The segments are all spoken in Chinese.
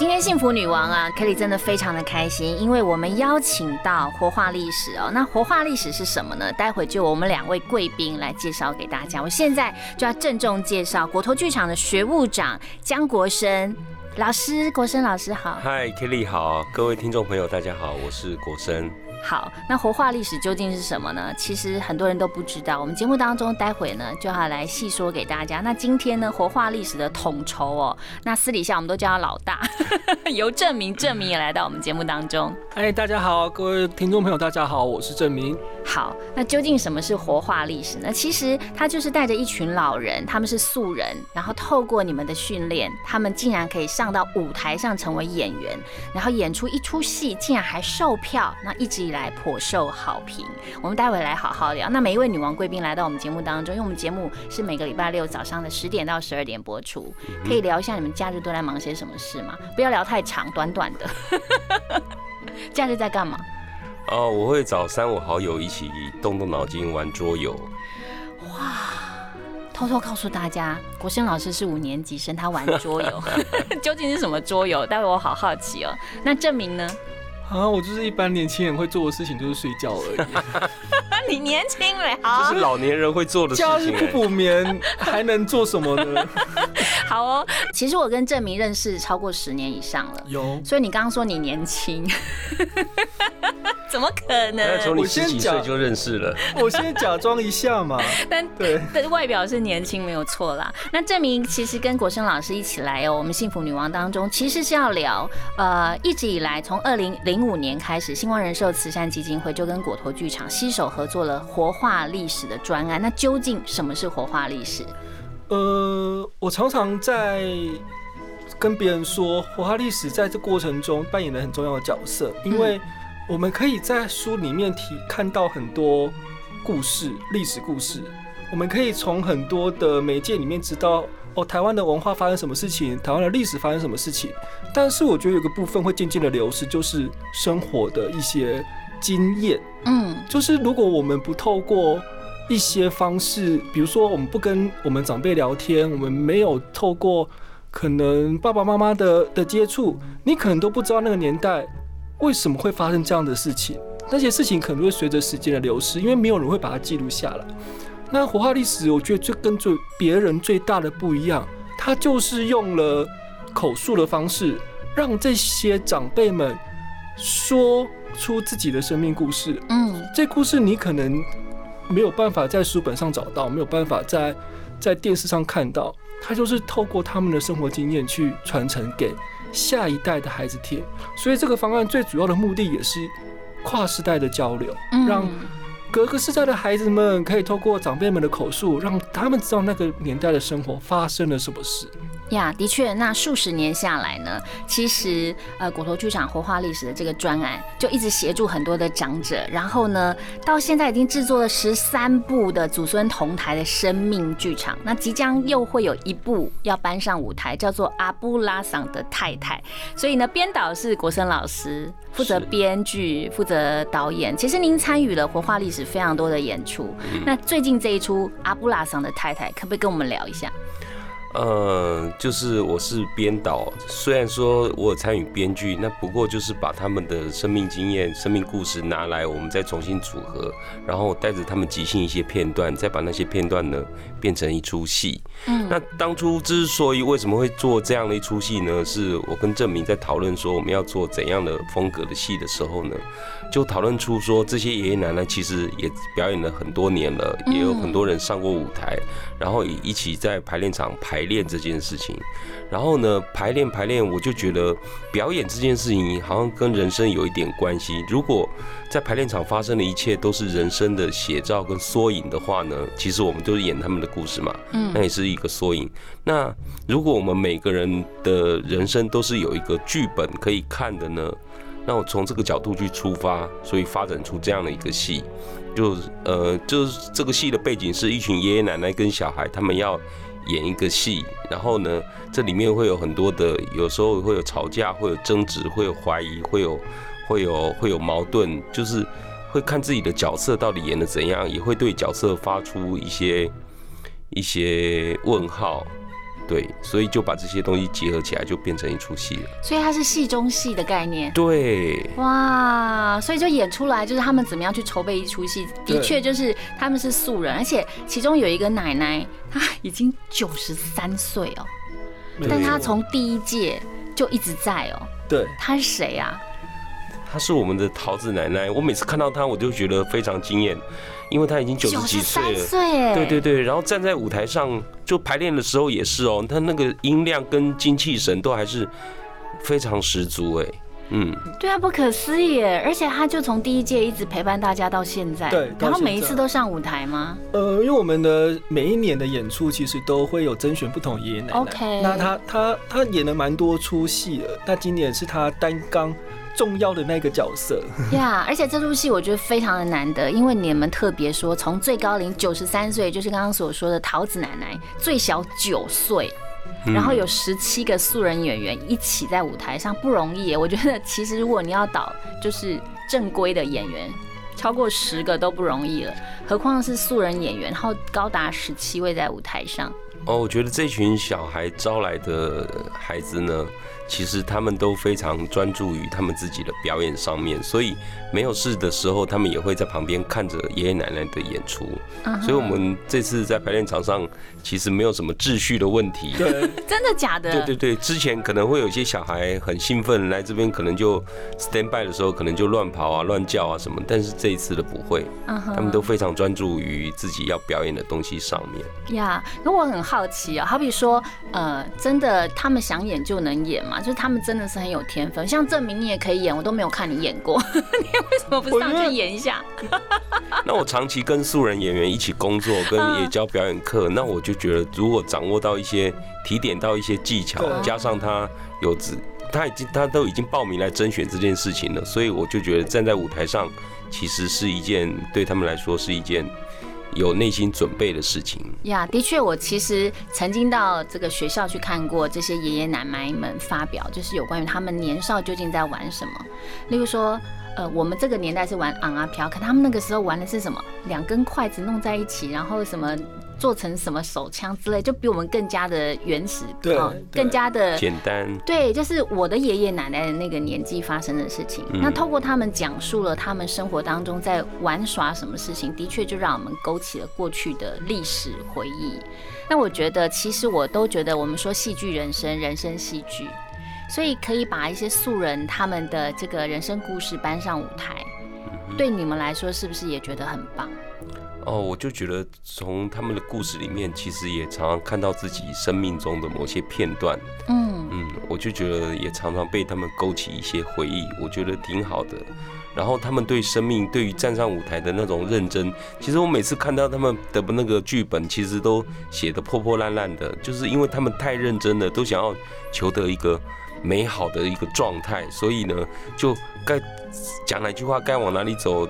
今天幸福女王啊，Kelly 真的非常的开心，因为我们邀请到活化历史哦。那活化历史是什么呢？待会就我们两位贵宾来介绍给大家。我现在就要郑重介绍国投剧场的学务长江国生老师。国生老师好，嗨，Kelly 好，各位听众朋友大家好，我是国生。好，那活化历史究竟是什么呢？其实很多人都不知道。我们节目当中待会呢就要来细说给大家。那今天呢，活化历史的统筹哦，那私底下我们都叫他老大，由证明，证明也来到我们节目当中。哎，大家好，各位听众朋友，大家好，我是证明。好，那究竟什么是活化历史呢？其实他就是带着一群老人，他们是素人，然后透过你们的训练，他们竟然可以上到舞台上成为演员，然后演出一出戏，竟然还售票，那一直以来颇受好评。我们待会来好好聊。那每一位女王贵宾来到我们节目当中，因为我们节目是每个礼拜六早上的十点到十二点播出，可以聊一下你们假日都在忙些什么事吗？不要聊太长，短短的。假日在干嘛？哦，我会找三五好友一起动动脑筋玩桌游。哇！偷偷告诉大家，国生老师是五年级生，他玩桌游，究竟是什么桌游？待会我好好奇哦。那证明呢？啊，我就是一般年轻人会做的事情，就是睡觉而已。你年轻嘞，这是老年人会做的事情。假日不补眠还能做什么呢？好哦，其实我跟郑明认识超过十年以上了。有，所以你刚刚说你年轻。怎么可能？从你十几岁就认识了。我先假装一下嘛。但对，外表是年轻没有错啦。那证明其实跟国生老师一起来哦，我们幸福女王当中其实是要聊，呃，一直以来从二零零五年开始，星光人寿慈善基金会就跟果陀剧场携手合作了活化历史的专案。那究竟什么是活化历史？呃，我常常在跟别人说，活化历史在这过程中扮演了很重要的角色，因为。我们可以在书里面提看到很多故事、历史故事。我们可以从很多的媒介里面知道哦，台湾的文化发生什么事情，台湾的历史发生什么事情。但是我觉得有个部分会渐渐的流失，就是生活的一些经验。嗯，就是如果我们不透过一些方式，比如说我们不跟我们长辈聊天，我们没有透过可能爸爸妈妈的的接触，你可能都不知道那个年代。为什么会发生这样的事情？那些事情可能会随着时间的流失，因为没有人会把它记录下来。那活化历史，我觉得最跟最别人最大的不一样，它就是用了口述的方式，让这些长辈们说出自己的生命故事。嗯，这故事你可能没有办法在书本上找到，没有办法在在电视上看到，他就是透过他们的生活经验去传承给。下一代的孩子听，所以这个方案最主要的目的也是跨世代的交流，让各个世代的孩子们可以透过长辈们的口述，让他们知道那个年代的生活发生了什么事。呀，的确，那数十年下来呢，其实呃，果头剧场活化历史的这个专案就一直协助很多的长者，然后呢，到现在已经制作了十三部的祖孙同台的生命剧场，那即将又会有一部要搬上舞台，叫做《阿布拉桑的太太》，所以呢，编导是国生老师，负责编剧，负责导演。其实您参与了活化历史非常多的演出，那最近这一出《阿布拉桑的太太》，可不可以跟我们聊一下？呃，就是我是编导，虽然说我有参与编剧，那不过就是把他们的生命经验、生命故事拿来，我们再重新组合，然后带着他们即兴一些片段，再把那些片段呢变成一出戏。嗯，那当初之所以为什么会做这样的一出戏呢？是我跟郑明在讨论说我们要做怎样的风格的戏的时候呢，就讨论出说这些爷爷奶奶其实也表演了很多年了，也有很多人上过舞台，然后也一起在排练场排。练这件事情，然后呢，排练排练，我就觉得表演这件事情好像跟人生有一点关系。如果在排练场发生的一切都是人生的写照跟缩影的话呢，其实我们都是演他们的故事嘛，嗯，那也是一个缩影。那如果我们每个人的人生都是有一个剧本可以看的呢？那我从这个角度去出发，所以发展出这样的一个戏，就呃，就是这个戏的背景是一群爷爷奶奶跟小孩，他们要演一个戏，然后呢，这里面会有很多的，有时候会有吵架，会有争执，会有怀疑，会有会有会有矛盾，就是会看自己的角色到底演的怎样，也会对角色发出一些一些问号。对，所以就把这些东西结合起来，就变成一出戏了。所以它是戏中戏的概念。对，哇，所以就演出来就是他们怎么样去筹备一出戏，的确就是他们是素人，而且其中有一个奶奶，她已经九十三岁哦，但她从第一届就一直在哦。对，她是谁啊？她是我们的桃子奶奶，我每次看到她，我就觉得非常惊艳。因为她已经九十几岁了，对对对，然后站在舞台上就排练的时候也是哦，他那个音量跟精气神都还是非常十足哎，嗯，对啊，不可思议，而且他就从第一届一直陪伴大家到现在，对，然后每一次都上舞台吗？呃，因为我们的每一年的演出其实都会有甄选不同爷爷奶奶，OK，那他他他演了蛮多出戏了，那今年是他单刚。重要的那个角色呀，而且这出戏我觉得非常的难得，因为你们特别说从最高龄九十三岁，就是刚刚所说的桃子奶奶，最小九岁，然后有十七个素人演员一起在舞台上，不容易。我觉得其实如果你要导就是正规的演员，超过十个都不容易了，何况是素人演员，然后高达十七位在舞台上。哦，我觉得这群小孩招来的孩子呢。其实他们都非常专注于他们自己的表演上面，所以没有事的时候，他们也会在旁边看着爷爷奶奶的演出。所以，我们这次在排练场上其实没有什么秩序的问题。对，真的假的？对对对，之前可能会有一些小孩很兴奋来这边，可能就 stand by 的时候，可能就乱跑啊、乱叫啊什么。但是这一次的不会，他们都非常专注于自己要表演的东西上面。呀，那我很好奇啊，好比说，呃，真的他们想演就能演吗？就是他们真的是很有天分，像证明你也可以演，我都没有看你演过，你为什么不上去演一下？那我长期跟素人演员一起工作，跟也教表演课，那我就觉得，如果掌握到一些提点到一些技巧，加上他有自，他已经他都已经报名来甄选这件事情了，所以我就觉得站在舞台上，其实是一件对他们来说是一件。有内心准备的事情呀，的确，我其实曾经到这个学校去看过这些爷爷奶奶们发表，就是有关于他们年少究竟在玩什么。例如说，呃，我们这个年代是玩昂啊飘，可他们那个时候玩的是什么？两根筷子弄在一起，然后什么？做成什么手枪之类，就比我们更加的原始，对，更加的简单。对，就是我的爷爷奶奶的那个年纪发生的事情。那透过他们讲述了他们生活当中在玩耍什么事情，的确就让我们勾起了过去的历史回忆。那我觉得，其实我都觉得，我们说戏剧人生，人生戏剧，所以可以把一些素人他们的这个人生故事搬上舞台，对你们来说，是不是也觉得很棒？哦，我就觉得从他们的故事里面，其实也常常看到自己生命中的某些片段。嗯嗯，我就觉得也常常被他们勾起一些回忆，我觉得挺好的。然后他们对生命、对于站上舞台的那种认真，其实我每次看到他们的那个剧本，其实都写的破破烂烂的，就是因为他们太认真了，都想要求得一个美好的一个状态，所以呢，就该讲哪句话，该往哪里走。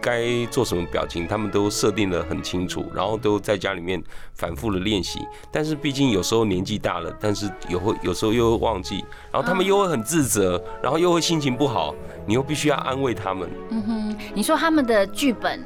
该做什么表情，他们都设定的很清楚，然后都在家里面反复的练习。但是毕竟有时候年纪大了，但是有会有时候又会忘记，然后他们又会很自责，然后又会心情不好，你又必须要安慰他们。嗯哼，你说他们的剧本。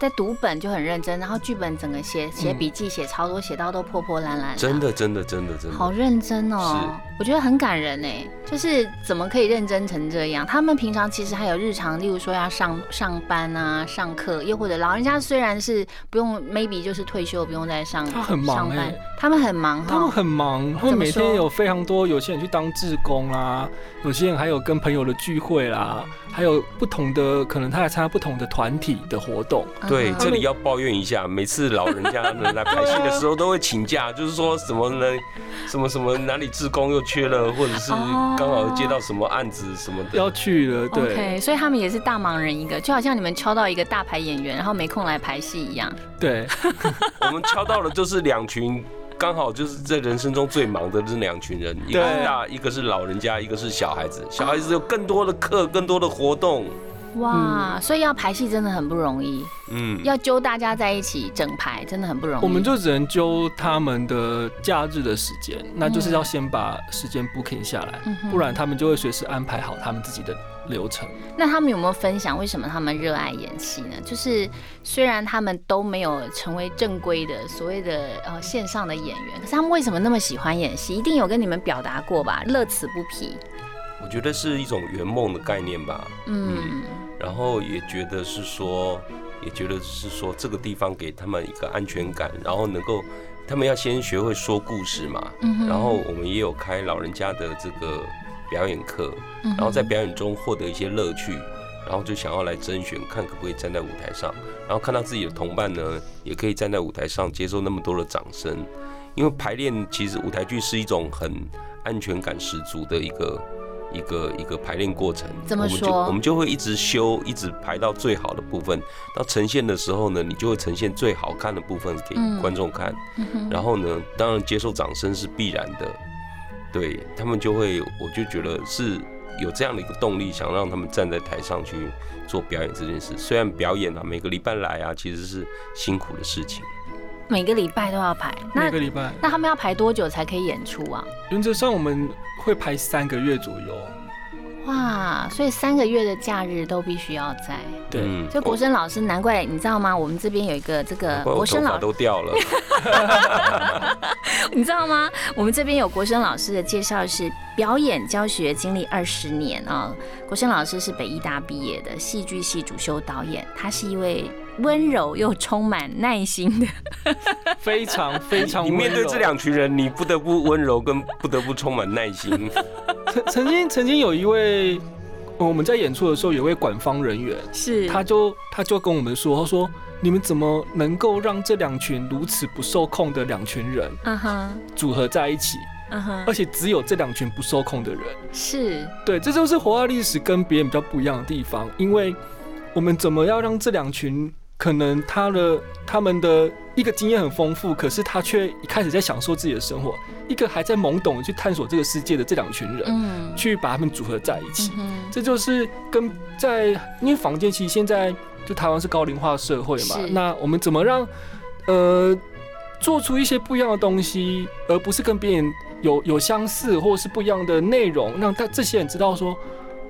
在读本就很认真，然后剧本整个写写笔记写超多，写到都破破烂烂。真的，真的，真的，真的。好认真哦，我觉得很感人哎，就是怎么可以认真成这样？他们平常其实还有日常，例如说要上上班啊、上课，又或者老人家虽然是不用，maybe 就是退休不用再上，他很忙哎，他们很忙，他们很忙，他们每天有非常多，有些人去当志工啦，有些人还有跟朋友的聚会啦。还有不同的，可能他还参加不同的团体的活动。对，这里要抱怨一下，每次老人家来拍戏的时候都会请假，就是说什么呢？什么什么哪里志工又缺了，或者是刚好接到什么案子什么的要去了。对，所以他们也是大忙人一个，就好像你们敲到一个大牌演员，然后没空来排戏一样。对，我们敲到的就是两群。刚好就是在人生中最忙的这两群人，一个是大，一个是老人家，一个是小孩子。小孩子有更多的课，更多的活动。哇，所以要排戏真的很不容易，嗯，要揪大家在一起整排真的很不容易。我们就只能揪他们的假日的时间，那就是要先把时间 booking 下来，嗯不然他们就会随时安排好他们自己的流程。那他们有没有分享为什么他们热爱演戏呢？就是虽然他们都没有成为正规的所谓的呃线上的演员，可是他们为什么那么喜欢演戏？一定有跟你们表达过吧？乐此不疲。我觉得是一种圆梦的概念吧。嗯然后也觉得是说，也觉得是说这个地方给他们一个安全感，然后能够，他们要先学会说故事嘛。嗯然后我们也有开老人家的这个表演课，嗯然后在表演中获得一些乐趣，然后就想要来甄选，看可不可以站在舞台上，然后看到自己的同伴呢，也可以站在舞台上接受那么多的掌声。因为排练其实舞台剧是一种很安全感十足的一个一个一个排练过程。怎么我们就说我们就会一直修，一直排到最好的部分。到呈现的时候呢，你就会呈现最好看的部分给嗯观众看。嗯然后呢，当然接受掌声是必然的，对他们就会，我就觉得是有这样的一个动力，想让他们站在台上去做表演这件事。虽然表演啊，每个礼拜来啊，其实是辛苦的事情。每个礼拜都要排，那每个礼拜，那他们要排多久才可以演出啊？原则上我们会排三个月左右。哇，所以三个月的假日都必须要在。对，嗯就国生老师，难怪你知道吗？我们这边有一个这个国生老师都掉了。你知道吗？我们这边有国生老师的介绍是表演教学经历二十年啊、国生老师是北医大毕业的，戏剧系主修导演，他是一位温柔又充满耐心的。非常非常你面对这两群人，你不得不温柔，跟不得不充满耐心。曾曾经曾经有一位，呃我们在演出的时候，有一位管方人员，是他就他就跟我们说，他说你们怎么能够让这两群如此不受控的两群人嗯哼，组合在一起，嗯哼，而且只有这两群不受控的人？是，对，这就是活化历史跟别人比较不一样的地方，因为我们怎么要让这两群可能他的他们的一个经验很丰富，可是他却一开始在享受自己的生活，一个还在懵懂的去探索这个世界的这两群人，嗯，去把他们组合在一起。嗯，这就是跟在因为房间其实现在就台湾是高龄化社会嘛，那我们怎么让呃做出一些不一样的东西，而不是跟别人有有相似或者是不一样的内容，让他这些人知道说，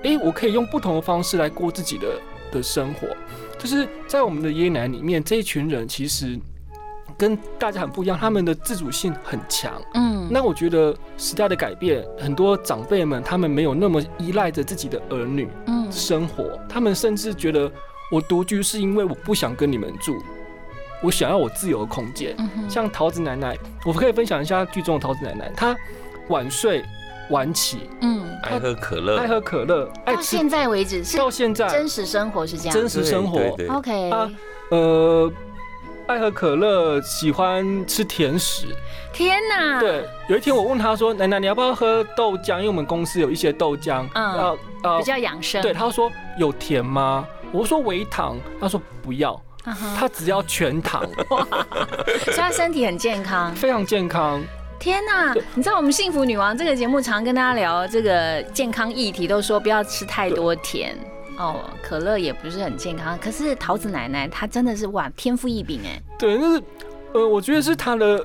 诶，我可以用不同的方式来过自己的的生活。就是在我们的爷爷奶奶里面，这一群人其实跟大家很不一样，他们的自主性很强。嗯，那我觉得时代的改变，很多长辈们他们没有那么依赖着自己的儿女嗯生活，他们甚至觉得我独居是因为我不想跟你们住，我想要我自由的空间。像桃子奶奶，我可以分享一下剧中的桃子奶奶，她晚睡晚起，嗯，爱喝可乐，爱喝可乐，爱吃，到现在为止是到现在。真实生活是这样，真实生活，对对对。OK，啊呃，爱喝可乐，喜欢吃甜食。天哪，对，有一天我问他说：“奶奶，你要不要喝豆浆？因为我们公司有一些豆浆，嗯比较养生，对，他说有甜吗？我说微糖，他说不要，他只要全糖，所以他身体很健康。非常健康。天呐！你知道我们幸福女王这个节目常跟大家聊这个健康议题，都说不要吃太多甜哦，可乐也不是很健康。可是桃子奶奶她真的是哇天赋异禀哎，对，那是呃，我觉得是她的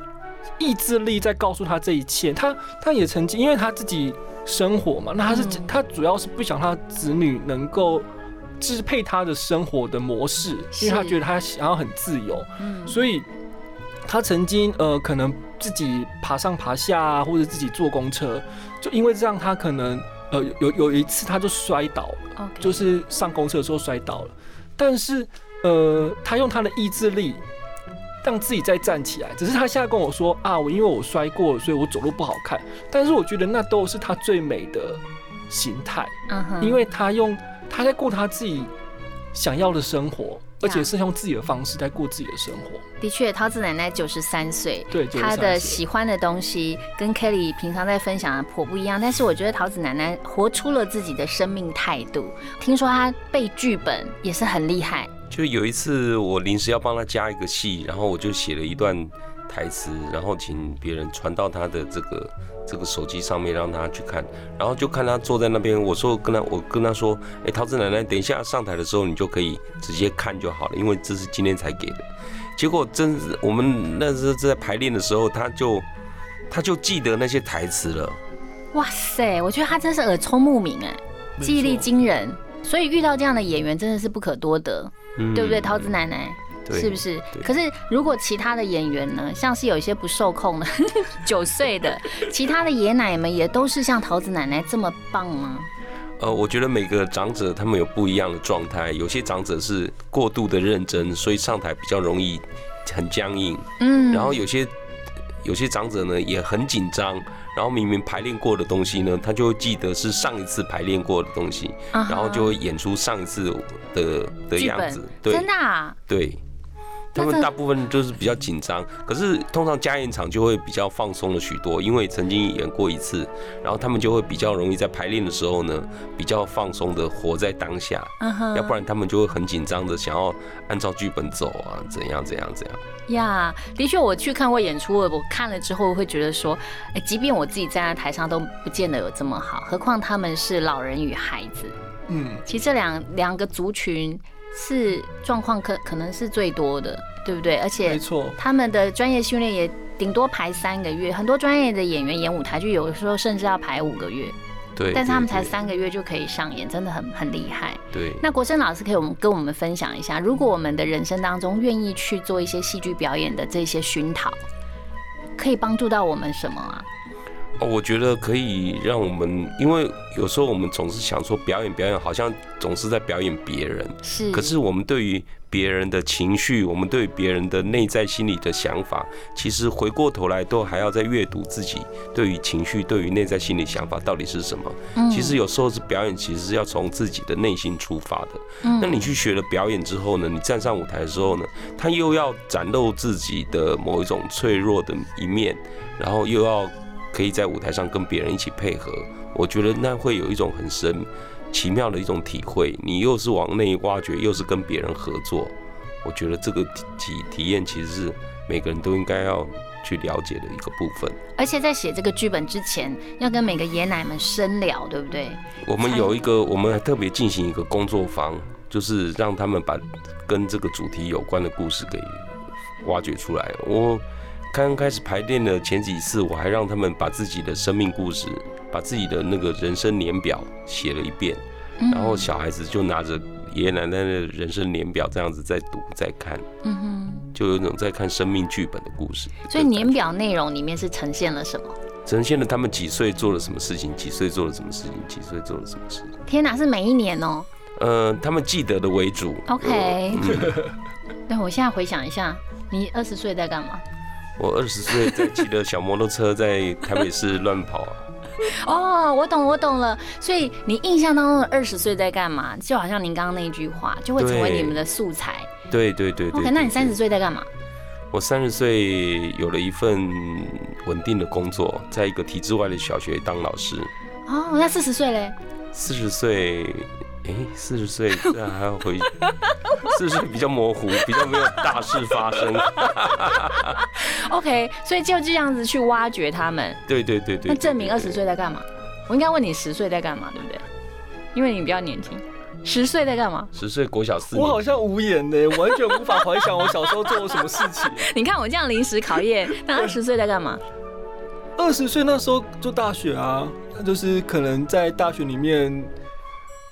意志力在告诉她这一切。她她也曾经，因为她自己生活嘛，那她是、嗯他主要是不想她子女能够支配他的生活的模式，因为他觉得他想要很自由，嗯，所以他曾经呃可能自己爬上爬下啊，或者自己坐公车，就因为这样他可能呃有有一次他就摔倒了就是上公车的时候摔倒了，但是呃他用他的意志力。让自己再站起来，只是他现在跟我说啊，我因为我摔过，所以我走路不好看。但是我觉得那都是他最美的形态，因为他用他在过他自己想要的生活，而且是用自己的方式在过自己的生活。的确，桃子奶奶九十三岁。对，她的喜喜欢的东西跟 Kelly 平常在分享的颇不一样，但是我觉得桃子奶奶活出了自己的生命态度。听说她背剧本也是很厉害，就有一次我临时要帮她加一个戏，然后我就写了一段台词，然后请别人传到他的这个这个手机上面，让他去看，然后就看他坐在那边。我说跟他，我跟他说，哎，桃子奶奶，等一下上台的时候，你就可以直接看就好了，因为这是今天才给的。结果真是我们那时候在排练的时候，他就他就记得那些台词了。哇塞，我觉得他真是耳聪目明哎，记忆力惊人。所以遇到这样的演员真的是不可多得，嗯对不对？桃子奶奶。对是不是？可是如果其他的演员呢，像是有一些不受控的 九岁的，其他的爷奶们也都是像桃子奶奶这么棒吗？呃，我觉得每个长者他们有不一样的状态，有些长者是过度的认真，所以上台比较容易很僵硬。嗯，然后有些有些长者呢也很紧张，然后明明排练过的东西呢，他就会记得是上一次排练过的东西，然后就会演出上一次的的样子。对真的啊，对，他们大部分就是比较紧张，可是通常加演场就会比较放松了许多，因为曾经演过一次，然后他们就会比较容易在排练的时候呢，比较放松的活在当下。嗯哼，要不然他们就会很紧张的想要按照剧本走啊，怎样怎样怎样。呀的确，我去看过演出，我看了之后会觉得说，哎，即便我自己站在台上都不见得有这么好，何况他们是老人与孩子。嗯，其实这两两个族群是状况可可能是最多的，对不对？而且没错，他们的专业训练也顶多排三个月，很多专业的演员演舞台剧，有的时候甚至要排五个月，对，但是他们才三个月就可以上演，真的很很厉害。对。那国生老师可以我们跟我们分享一下，如果我们的人生当中愿意去做一些戏剧表演的这些熏陶，可以帮助到我们什么啊？哦，我觉得可以让我们，因为有时候我们总是想说表演表演，好像总是在表演别人，是，可是我们对于别人的情绪，我们对于别人的内在心理的想法，其实回过头来都还要再阅读自己对于情绪、对于内在心理想法到底是什么。嗯其实有时候是表演，其实是要从自己的内心出发的。嗯那你去学了表演之后呢，你站上舞台的时候呢，他又要展露自己的某一种脆弱的一面，然后又要可以在舞台上跟别人一起配合。我觉得那会有一种很深奇妙的一种体会。你又是往内挖掘，又是跟别人合作，我觉得这个体体体验其实是每个人都应该要去了解的一个部分。而且在写这个剧本之前，要跟每个爷奶们深聊，对不对？我们有一个，我们还特别进行一个工作坊，就是让他们把跟这个主题有关的故事给挖掘出来。我刚开始排练的前几次，我还让他们把自己的生命故事，把自己的那个人生年表写了一遍，嗯然后小孩子就拿着爷爷奶奶的人生年表这样子在读在看，嗯哼，就有一种在看生命剧本的故事。所以年表内容里面是呈现了什么？呈现了他们几岁做了什么事情，几岁做了什么事情，几岁做了什么事情。天哪，是每一年哦、呃，他们记得的为主。OK 嗯 对，我现在回想一下，你二十岁在干嘛？我二十岁在骑着小摩托车在台北市乱跑啊。哦，我懂，我懂了。所以你印象当中的二十岁在干嘛？就好像您刚刚那一句话，就会成为你们的素材。对对对对 OK，那你三十岁在干嘛？我三十岁有了一份稳定的工作，在一个体制外的小学当老师。哦，那四十岁嘞？四十岁，哎，四十岁这还要回，四十岁比较模糊，比较没有大事发生。OK，所以就这样子去挖掘他们。对对对对。那证明二十岁在干嘛？我应该问你十岁在干嘛，对不对？因为你比较年轻。十岁在干嘛？十岁国小四我好，像无言呢，完全无法回想我小时候做了什么事情。你看我这样临时考验，那二十岁在干嘛？二十岁那时候就大学啊，那就是可能在大学里面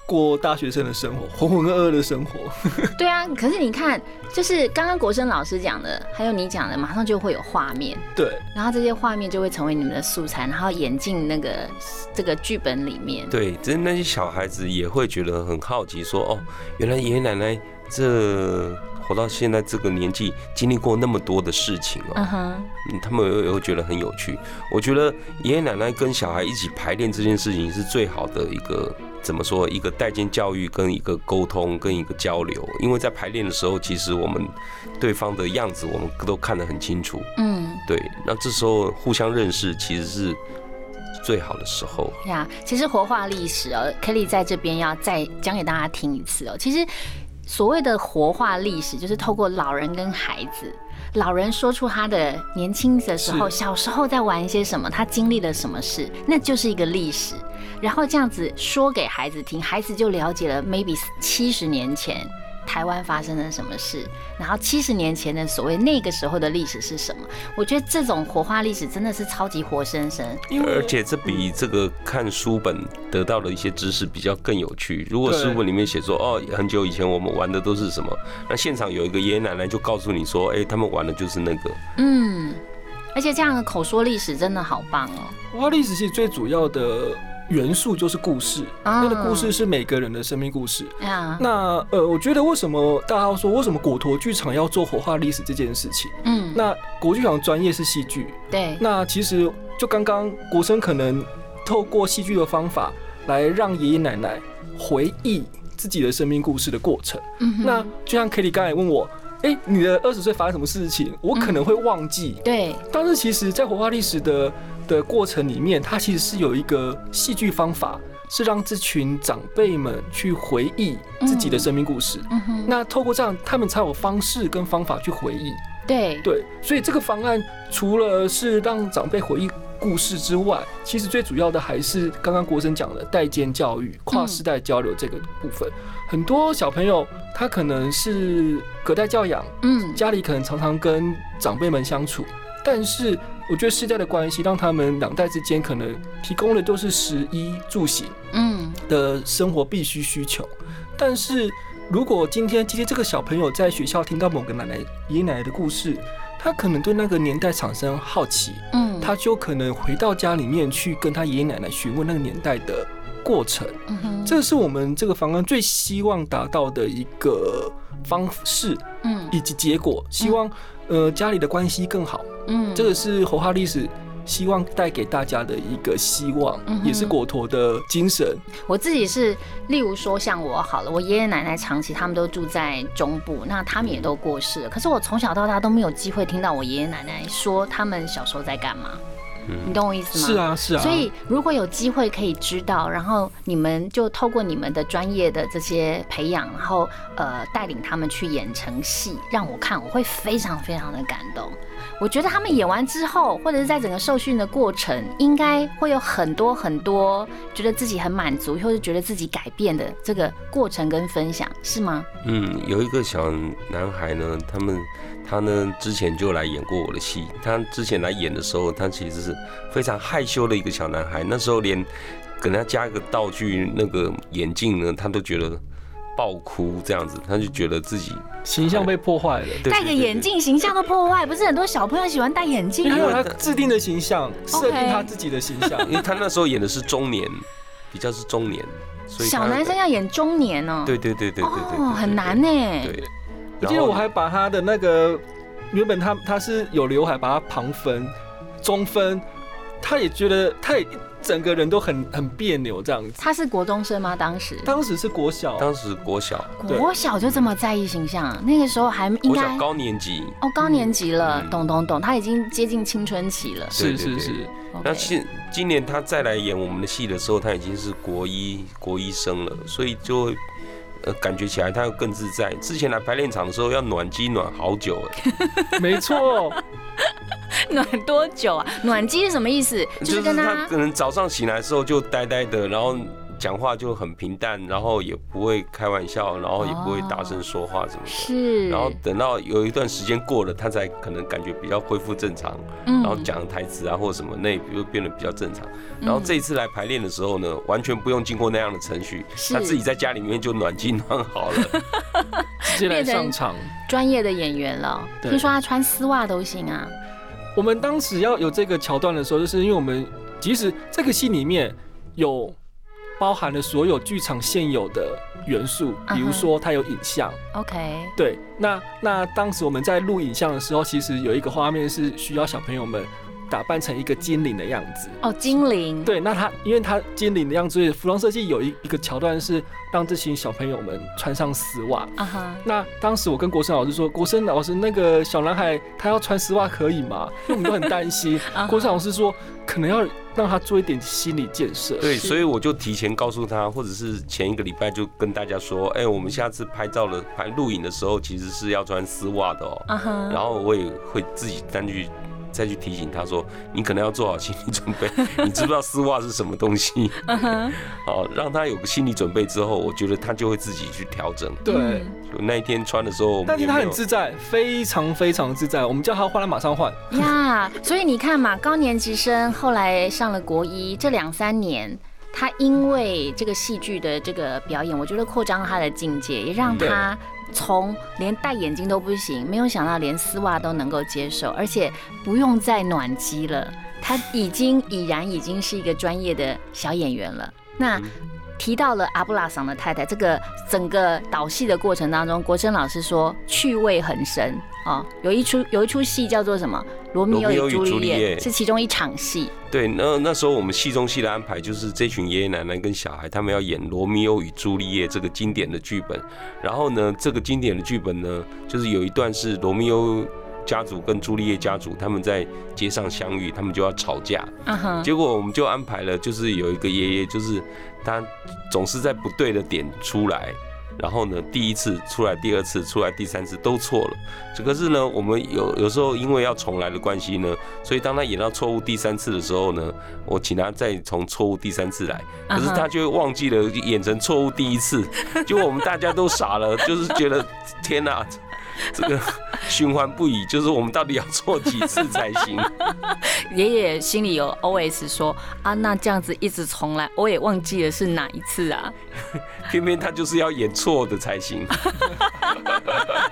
过大学生的生活，浑浑噩噩的生活。对啊，可是你看，就是刚刚国生老师讲的，还有你讲的，马上就会有画面，对，然后这些画面就会成为你们的素材，然后演进那个这个剧本里面。对，这那些小孩子也会觉得很好奇，说哦，原来爷爷奶奶这活到现在这个年纪，经历过那么多的事情哦。嗯他们也也会觉得很有趣。我觉得爷爷奶奶跟小孩一起排练这件事情是最好的一个怎么说？一个代间教育跟一个沟通跟一个交流。因为在排练的时候，其实我们对方的样子我们都看得很清楚。嗯对，那这时候互相认识其实是最好的时候。呀，其实活化历史哦，Kelly 在这边要再讲给大家听一次哦。其实所谓的活化历史，就是透过老人跟孩子，老人说出他的年轻的时候、小时候在玩一些什么，他经历了什么事，那就是一个历史。然后这样子说给孩子听，孩子就了解了 maybe 七十年前台湾发生了什么事，然后七十年前的所谓那个时候的历史是什么。我觉得这种活化历史真的是超级活生生。因为而且这比这个看书本得到的一些知识比较更有趣。如果书本里面写说，哦，很久以前我们玩的都是什么，那现场有一个爷爷奶奶就告诉你说，哎，他们玩的就是那个。嗯，而且这样的口说历史真的好棒哦。文化历史系最主要的元素就是故事，啊那个故事是每个人的生命故事。啊，那呃，我觉得为什么大家要说为什么果陀剧场要做活化历史这件事情？嗯，那国剧场专业是戏剧，对，那其实就刚刚国生可能透过戏剧的方法来让爷爷奶奶回忆自己的生命故事的过程。嗯哼那就像 Kelly 刚才问我，哎、你的二十岁发生什么事情？我可能会忘记。对，但是其实，在活化历史的的过程里面，它其实是有一个戏剧方法，是让这群长辈们去回忆自己的生命故事。那透过这样，他们才有方式跟方法去回忆。对，对，所以这个方案除了是让长辈回忆故事之外，其实最主要的还是刚刚国生讲的代间教育、跨世代交流这个部分。很多小朋友他可能是隔代教养，嗯，家里可能常常跟长辈们相处，但是我觉得世代的关系让他们两代之间可能提供的都是食衣住行嗯，的生活必须需求，但是如果今天今天这个小朋友在学校听到某个奶奶爷爷奶奶的故事，他可能对那个年代产生好奇，嗯，他就可能回到家里面去跟他爷爷奶奶询问那个年代的过程。这是我们这个方案最希望达到的一个方式嗯。以及结果，希望呃家里的关系更好。嗯，这个是侯哈历史希望带给大家的一个希望嗯，也是果陀的精神。我自己是，例如说像我好了，我爷爷奶奶长期他们都住在中部，那他们也都过世了。可是我从小到大都没有机会听到我爷爷奶奶说他们小时候在干嘛，你懂我意思吗？是。啊，是啊。所以，如果有机会可以知道，然后你们就透过你们的专业的这些培养，然后呃带领他们去演成戏，让我看，我会非常非常的感动。我觉得他们演完之后，或者是在整个受训的过程，应该会有很多很多觉得自己很满足，或者觉得自己改变的这个过程跟分享，是吗？嗯，有一个小男孩呢，他们他呢之前就来演过我的戏。他之前来演的时候，他其实是非常害羞的一个小男孩。那时候连给他加一个道具，那个眼镜呢，他都觉得爆哭这样子，他就觉得自己形象被破坏了，对戴个眼，镜，形象都破坏，不是很多小朋友喜欢戴眼镜因为他有吗？他制定的形象，设定他自己的形象 因为他那时候演的是中年，比较是中年，所以小男生要演中年哦、对对对对对对对哦，很难呢。对，我记得我还把他的那个原本他他是有刘海，把他旁分、中分，他也觉得他也整个人都很很别扭这样子。他是国中生吗？当时当时是国小，当时国小国小就这么在意形象，那个时候还应该高年级，哦高年级了，嗯懂懂懂，他已经接近青春期了。是是是，那现今年他再来演我们的戏的时候，他已经是国一国一生了，所以就会呃感觉起来他要更自在。之前来排练场的时候要暖机暖好久哎，没错，暖多久啊？暖机是什么意思？就是跟他他可能早上醒来的时候就呆呆的，然后讲话就很平淡，然后也不会开玩笑，然后也不会大声说话什么的。是，然后等到有一段时间过了，他才可能感觉比较恢复正常，嗯然后讲台词啊或者什么，那也就变得比较正常。然后这一次来排练的时候呢，完全不用经过那样的程序，他自己在家里面就暖机暖好了。直接来上场。专业的演员了。听说他穿丝袜都行啊。我们当时要有这个桥段的时候，就是因为我们即使这个戏里面有包含了所有剧场现有的元素，比如说它有影像，OK，对，那那当时我们在录影像的时候，其实有一个画面是需要小朋友们打扮成一个精灵的样子。哦，精灵。对，那他因为他精灵的样子，服装设计有一一个桥段是让这群小朋友们穿上丝袜。啊哈，那当时我跟国生老师说，国生老师那个小男孩他要穿丝袜可以吗？因为我们都很担心。国生老师说可能要让他做一点心理建设。对，所以我就提前告诉他，或者是前一个礼拜就跟大家说，哎，我们下次拍照的、拍录影的时候，其实是要穿丝袜的哦。然后我也会自己单去。再去提醒他说，你可能要做好心理准备。你知不知道丝袜是什么东西？好，让他有个心理准备之后，我觉得他就会自己去调整。对，就那一天穿的时候，但是他很自在，非常非常自在。我们叫他换，他马上换。呀，所以你看嘛，高年级生后来上了国一，这两三年，他因为这个戏剧的这个表演，我觉得扩张了他的境界，也让他。从连戴眼镜都不行，没有想到连丝袜都能够接受，而且不用再暖机了，他已经已然已经是一个专业的小演员了。那。提到了阿布拉桑的太太，这个整个导戏的过程当中，国珍老师说趣味很深啊。有一出有一出戏叫做什么《罗密欧与朱丽叶》，是其中一场戏。对，那那时候我们戏中戏的安排就是这群爷爷奶奶跟小孩，他们要演《罗密欧与朱丽叶》这个经典的剧本。然后呢，这个经典的剧本呢，就是有一段是罗密欧。家族跟朱丽叶家族他们在街上相遇，他们就要吵架。结果我们就安排了，就是有一个爷爷，就是他总是在不对的点出来，然后呢，第一次出来，第二次出来，第三次都错了。这可是呢，我们有有时候因为要重来的关系呢，所以当他演到错误第三次的时候呢，我请他再从错误第三次来，可是他就忘记了演成错误第一次，结果我们大家都傻了，就是觉得 天哪！这个循环不已，就是我们到底要做几次才行？爷爷心里有 OS 说啊，那这样子一直重来，我也忘记了是哪一次啊。偏偏他就是要演错的才行，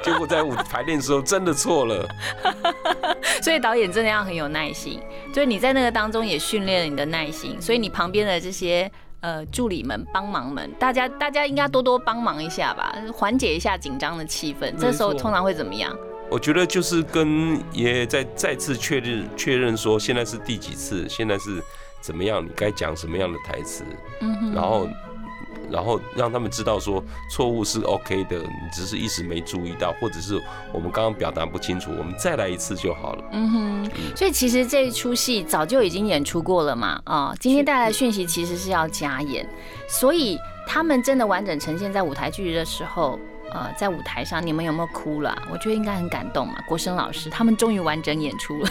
结果在舞排练的时候真的错了。所以导演真的要很有耐心，就是你在那个当中也训练了你的耐心，所以你旁边的这些。呃，助理们、帮忙们，大家大家应该多多帮忙一下吧，缓解一下紧张的气氛。这时候通常会怎么样？我觉得就是跟爷爷再再次确认确认说，现在是第几次，现在是怎么样，你该讲什么样的台词，嗯，然后。然后让他们知道说错误是 OK 的，你只是一时没注意到，或者是我们刚刚表达不清楚，我们再来一次就好了。嗯哼，所以其实这一出戏早就已经演出过了嘛，啊，今天带来的讯息其实是要加演，所以他们真的完整呈现在舞台剧的时候，呃，在舞台上你们有没有哭了？我觉得应该很感动嘛，国生老师他们终于完整演出了。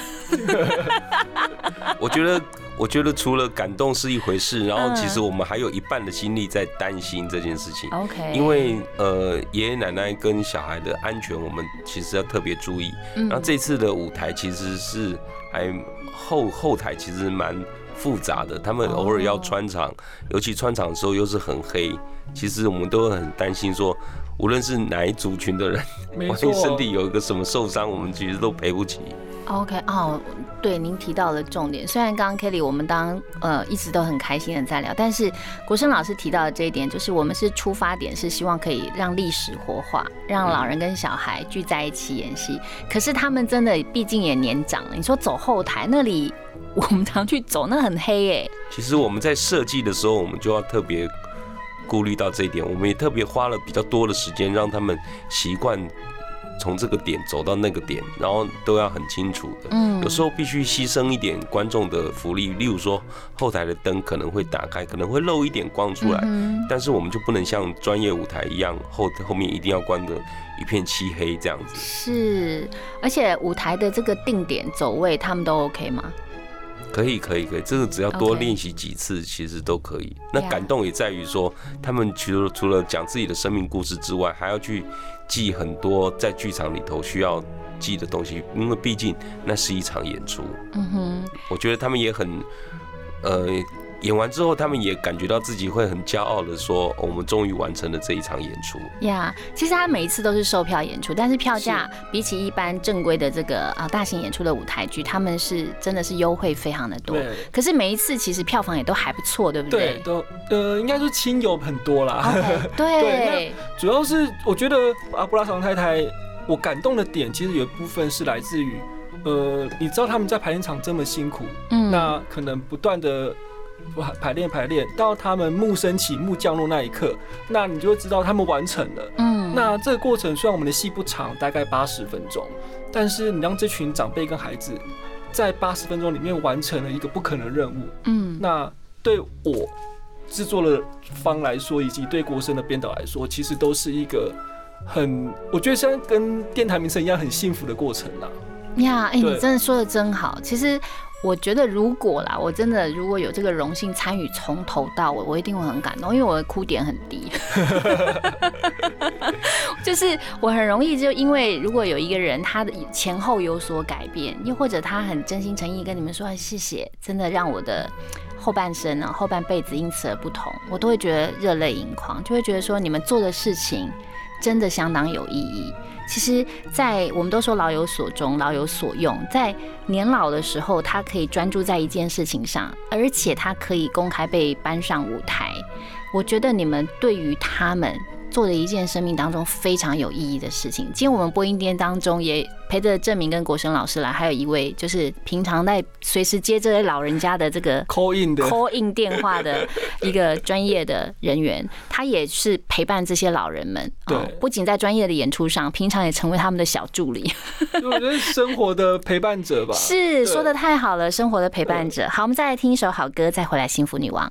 我觉得。我觉得除了感动是一回事，然后其实我们还有一半的心力在担心这件事情。OK，因为呃爷爷奶奶跟小孩的安全，我们其实要特别注意。然后这次的舞台其实是还后后台其实蛮复杂的，他们偶尔要穿场，尤其穿场的时候又是很黑，其实我们都很担心说，无论是哪一族群的人，万一身体有一个什么受伤，我们其实都赔不起。OK，哦，对，您提到了重点。虽然刚刚 Kelly 我们当呃一直都很开心的在聊，但是国生老师提到的这一点，就是我们是出发点是希望可以让历史活化，让老人跟小孩聚在一起演戏。可是他们真的毕竟也年长了，你说走后台那里，我们常去走，那很黑哎。其实我们在设计的时候，我们就要特别顾虑到这一点，我们也特别花了比较多的时间让他们习惯。从这个点走到那个点，然后都要很清楚的。嗯，有时候必须牺牲一点观众的福利，例如说后台的灯可能会打开，可能会漏一点光出来。嗯，但是我们就不能像专业舞台一样，后后面一定要关的一片漆黑这样子。是，而且舞台的这个定点走位，他们都 OK 吗？可以，可以，可以，这个只要多练习几次，其实都可以。那感动也在于说，他们除了除了讲自己的生命故事之外，还要去。记很多在剧场里头需要记的东西，因为毕竟那是一场演出。嗯哼，我觉得他们也很，呃，演完之后他们也感觉到自己会很骄傲的说，我们终于完成了这一场演出。呀，其实他每一次都是售票演出，但是票价比起一般正规的这个啊大型演出的舞台剧，他们是真的是优惠非常的多。可是每一次其实票房也都还不错，对不对？对，都呃，应该说亲友很多啦。对。主要是我觉得阿布拉桑太太，我感动的点其实有一部分是来自于，呃，你知道他们在排练场这么辛苦，嗯，那可能不断的排排练排练，到他们木升起、木降落那一刻，那你就会知道他们完成了，嗯，那这个过程虽然我们的戏不长，大概八十分钟，但是你让这群长辈跟孩子在八十分钟里面完成了一个不可能任务。嗯，那对我制作的方来说，以及对国生的编导来说，其实都是一个很，我觉得像跟电台名称一样很幸福的过程啦。呀，哎，你真的说的真好。其实我觉得，如果啦，我真的如果有这个荣幸参与从头到尾，我一定会很感动，因为我的哭点很低。就是我很容易就因为如果有一个人他的前后有所改变，又或者他很真心诚意跟你们说谢谢，真的让我的后半生呢后半辈子因此而不同，我都会觉得热泪盈眶，就会觉得说你们做的事情真的相当有意义。其实，在我们都说老有所终，老有所用，在年老的时候，他可以专注在一件事情上，而且他可以公开被搬上舞台。我觉得你们对于他们做的一件生命当中非常有意义的事情。今天我们播音店当中也陪着郑明跟国生老师来，还有一位就是平常在随时接这些老人家的这个 call in 的 call in 电话的一个专业的人员，他也是陪伴这些老人们。对哦不仅在专业的演出上，平常也成为他们的小助理。我觉得生活的陪伴者吧。是说的太好了，生活的陪伴者。好，我们再来听一首好歌，再回来幸福女王。